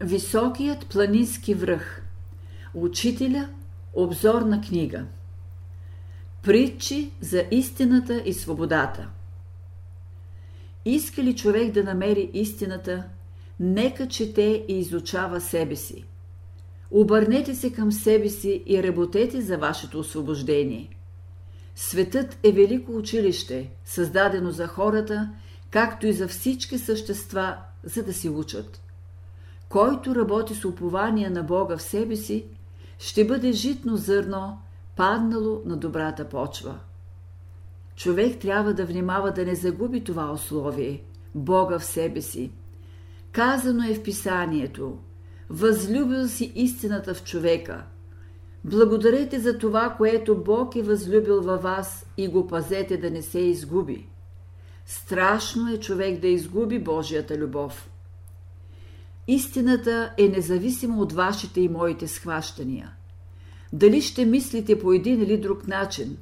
Високият планински връх Учителя Обзорна книга Притчи за истината и свободата Иска ли човек да намери истината, нека чете и изучава себе си. Обърнете се към себе си и работете за вашето освобождение. Светът е велико училище, създадено за хората, както и за всички същества, за да си учат. Който работи с упование на Бога в себе си, ще бъде житно зърно, паднало на добрата почва. Човек трябва да внимава да не загуби това условие – Бога в себе си. Казано е в писанието – възлюбил си истината в човека. Благодарете за това, което Бог е възлюбил във вас и го пазете да не се изгуби. Страшно е човек да изгуби Божията любов. Истината е независима от вашите и моите схващания. Дали ще мислите по един или друг начин,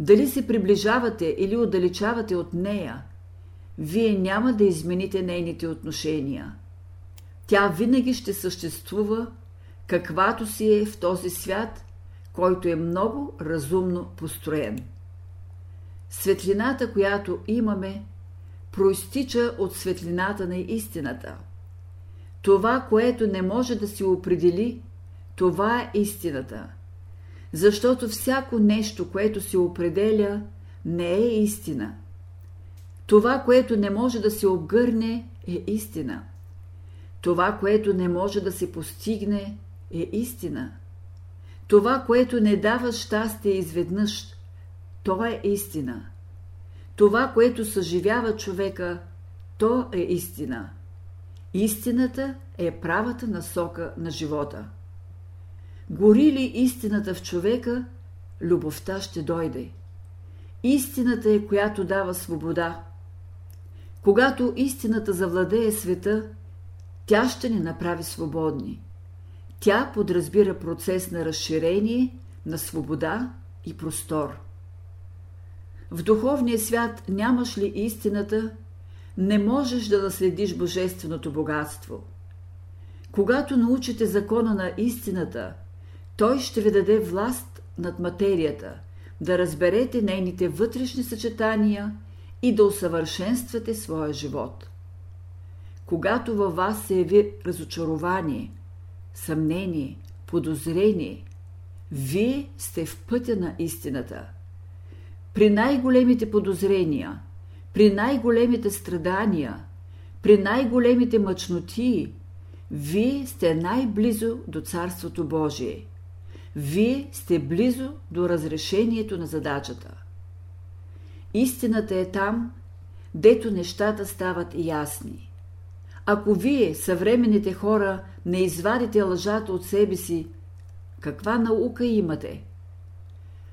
дали се приближавате или отдалечавате от нея, вие няма да измените нейните отношения. Тя винаги ще съществува, каквато си е в този свят, който е много разумно построен. Светлината, която имаме, проистича от светлината на истината – това, което не може да се определи, това е истината. Защото всяко нещо, което се определя, не е истина. Това, което не може да се обгърне, е истина. Това, което не може да се постигне, е истина. Това, което не дава щастие изведнъж, то е истина. Това, което съживява човека, то е истина. Истината е правата насока на живота. Гори ли истината в човека, любовта ще дойде. Истината е, която дава свобода. Когато истината завладее света, тя ще ни направи свободни. Тя подразбира процес на разширение, на свобода и простор. В духовния свят нямаш ли истината, не можеш да наследиш божественото богатство. Когато научите закона на истината, той ще ви даде власт над материята, да разберете нейните вътрешни съчетания и да усъвършенствате своя живот. Когато във вас се яви разочарование, съмнение, подозрение, вие сте в пътя на истината. При най-големите подозрения – при най-големите страдания, при най-големите мъчноти, вие сте най-близо до Царството Божие. Вие сте близо до разрешението на задачата. Истината е там, дето нещата стават ясни. Ако вие, съвременните хора, не извадите лъжата от себе си, каква наука имате?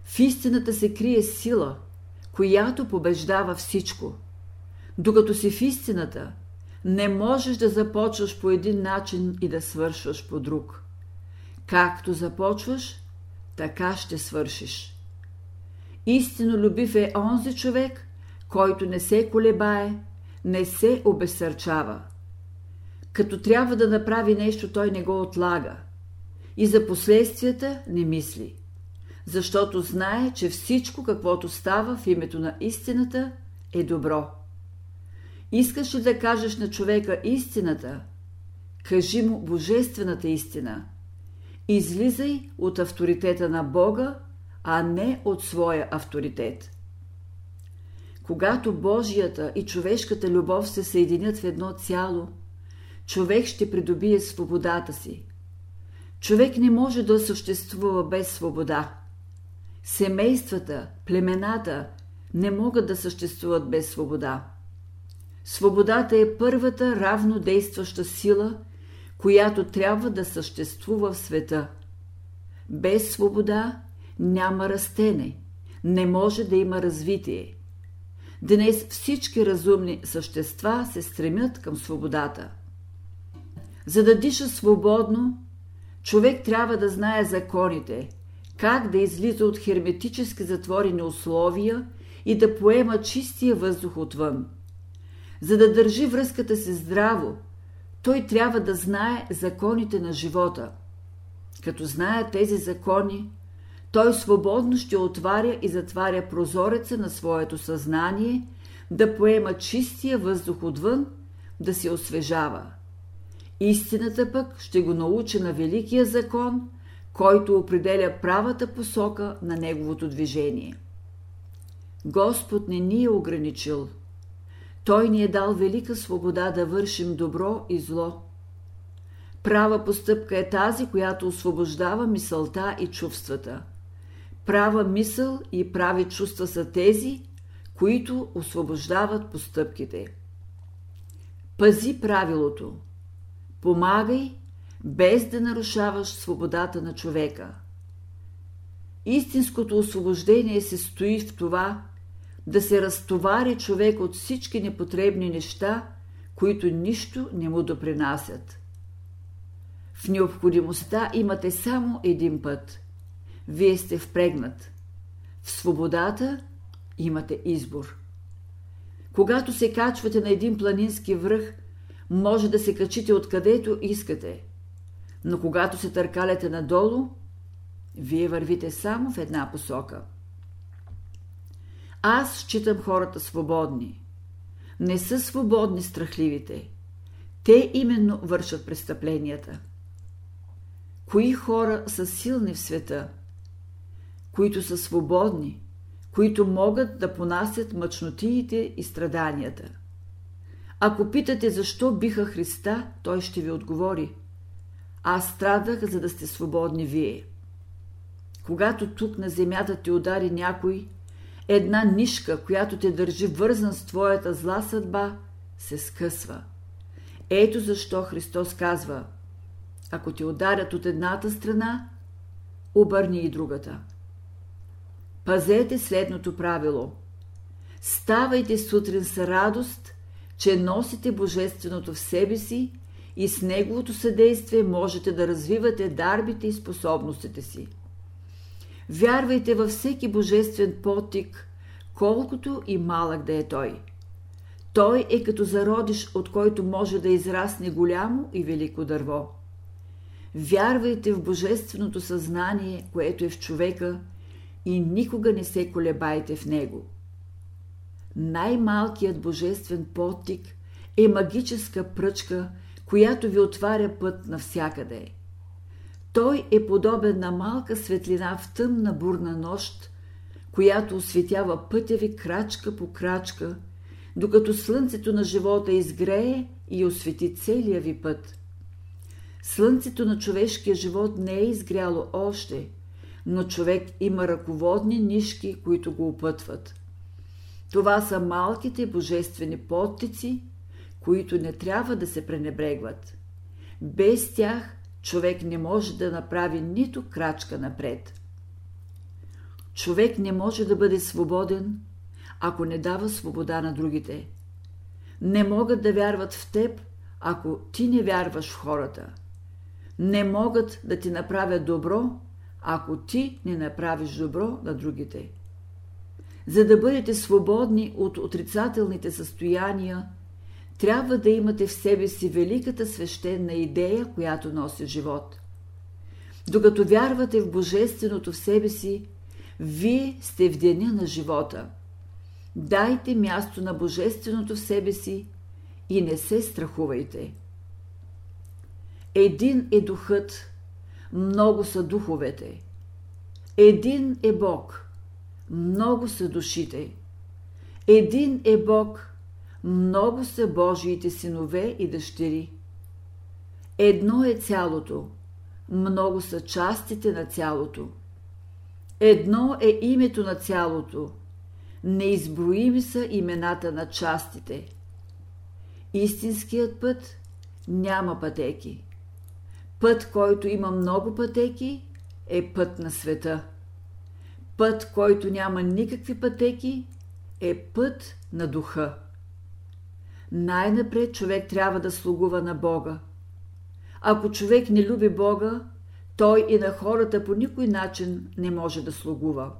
В истината се крие сила – която побеждава всичко. Докато си в истината, не можеш да започваш по един начин и да свършваш по друг. Както започваш, така ще свършиш. Истинно любив е онзи човек, който не се колебае, не се обесърчава. Като трябва да направи нещо, той не го отлага. И за последствията не мисли защото знае, че всичко, каквото става в името на истината, е добро. Искаш ли да кажеш на човека истината? Кажи му божествената истина. Излизай от авторитета на Бога, а не от своя авторитет. Когато Божията и човешката любов се съединят в едно цяло, човек ще придобие свободата си. Човек не може да съществува без свобода. Семействата, племената не могат да съществуват без свобода. Свободата е първата равно действаща сила, която трябва да съществува в света. Без свобода няма растене, не може да има развитие. Днес всички разумни същества се стремят към свободата. За да диша свободно, човек трябва да знае законите – как да излиза от херметически затворени условия и да поема чистия въздух отвън. За да държи връзката си здраво, той трябва да знае законите на живота. Като знае тези закони, той свободно ще отваря и затваря прозореца на своето съзнание, да поема чистия въздух отвън, да се освежава. Истината пък ще го научи на великия закон, който определя правата посока на неговото движение. Господ не ни е ограничил. Той ни е дал велика свобода да вършим добро и зло. Права постъпка е тази, която освобождава мисълта и чувствата. Права мисъл и прави чувства са тези, които освобождават постъпките. Пази правилото. Помагай, без да нарушаваш свободата на човека. Истинското освобождение се стои в това да се разтовари човек от всички непотребни неща, които нищо не му допринасят. В необходимостта имате само един път. Вие сте впрегнат. В свободата имате избор. Когато се качвате на един планински връх, може да се качите откъдето искате. Но когато се търкаляте надолу, вие вървите само в една посока. Аз считам хората свободни. Не са свободни страхливите. Те именно вършат престъпленията. Кои хора са силни в света? Които са свободни, които могат да понасят мъчнотиите и страданията. Ако питате защо биха Христа, той ще ви отговори. Аз страдах, за да сте свободни вие. Когато тук на земята те удари някой, една нишка, която те държи вързан с твоята зла съдба, се скъсва. Ето защо Христос казва – ако те ударят от едната страна, обърни и другата. Пазете следното правило. Ставайте сутрин с радост, че носите Божественото в себе си и с Неговото съдействие можете да развивате дарбите и способностите си. Вярвайте във всеки божествен потик, колкото и малък да е той. Той е като зародиш, от който може да израсне голямо и велико дърво. Вярвайте в божественото съзнание, което е в човека и никога не се колебайте в него. Най-малкият божествен потик е магическа пръчка, която ви отваря път навсякъде. Той е подобен на малка светлина в тъмна бурна нощ, която осветява пътя ви крачка по крачка, докато слънцето на живота изгрее и освети целия ви път – Слънцето на човешкия живот не е изгряло още, но човек има ръководни нишки, които го опътват. Това са малките божествени подтици, които не трябва да се пренебрегват. Без тях човек не може да направи нито крачка напред. Човек не може да бъде свободен, ако не дава свобода на другите. Не могат да вярват в теб, ако ти не вярваш в хората – не могат да ти направят добро, ако ти не направиш добро на другите. За да бъдете свободни от отрицателните състояния, трябва да имате в себе си великата свещена идея, която носи живот. Докато вярвате в Божественото в себе си, вие сте в деня на живота. Дайте място на Божественото в себе си и не се страхувайте. Един е духът, много са духовете. Един е Бог, много са душите. Един е Бог, много са Божиите синове и дъщери. Едно е цялото, много са частите на цялото. Едно е името на цялото, неизброими са имената на частите. Истинският път няма пътеки. Път, който има много пътеки, е път на света. Път, който няма никакви пътеки, е път на духа. Най-напред човек трябва да слугува на Бога. Ако човек не люби Бога, той и на хората по никой начин не може да слугува.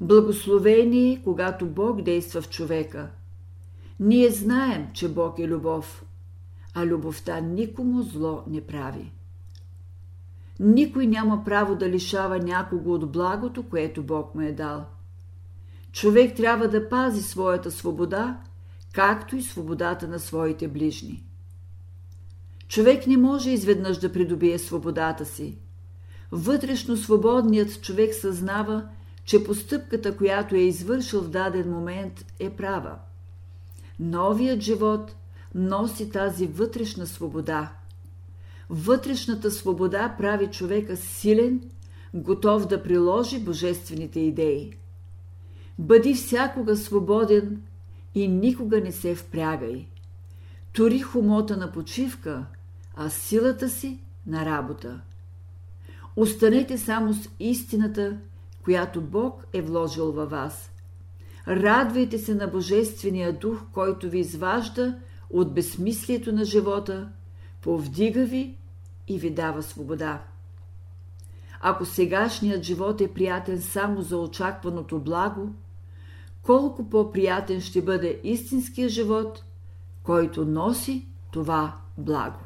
Благословение, когато Бог действа в човека. Ние знаем, че Бог е любов. а любовта никому зло не прави. Никой няма право да лишава някого от благото, което Бог му е дал. Човек трябва да пази своята свобода, както и свободата на своите ближни. Човек не може изведнъж да придобие свободата си. Вътрешно свободният човек съзнава, че постъпката, която е извършил в даден момент, е права. Новият живот носи тази вътрешна свобода. Вътрешната свобода прави човека силен, готов да приложи божествените идеи. Бъди всякога свободен и никога не се впрягай. Тори хумота на почивка, а силата си на работа. Останете само с истината, която Бог е вложил във вас. Радвайте се на Божествения дух, който ви изважда от безсмислието на живота, повдига ви и ви дава свобода. Ако сегашният живот е приятен само за очакваното благо, колко по-приятен ще бъде истинския живот, който носи това благо.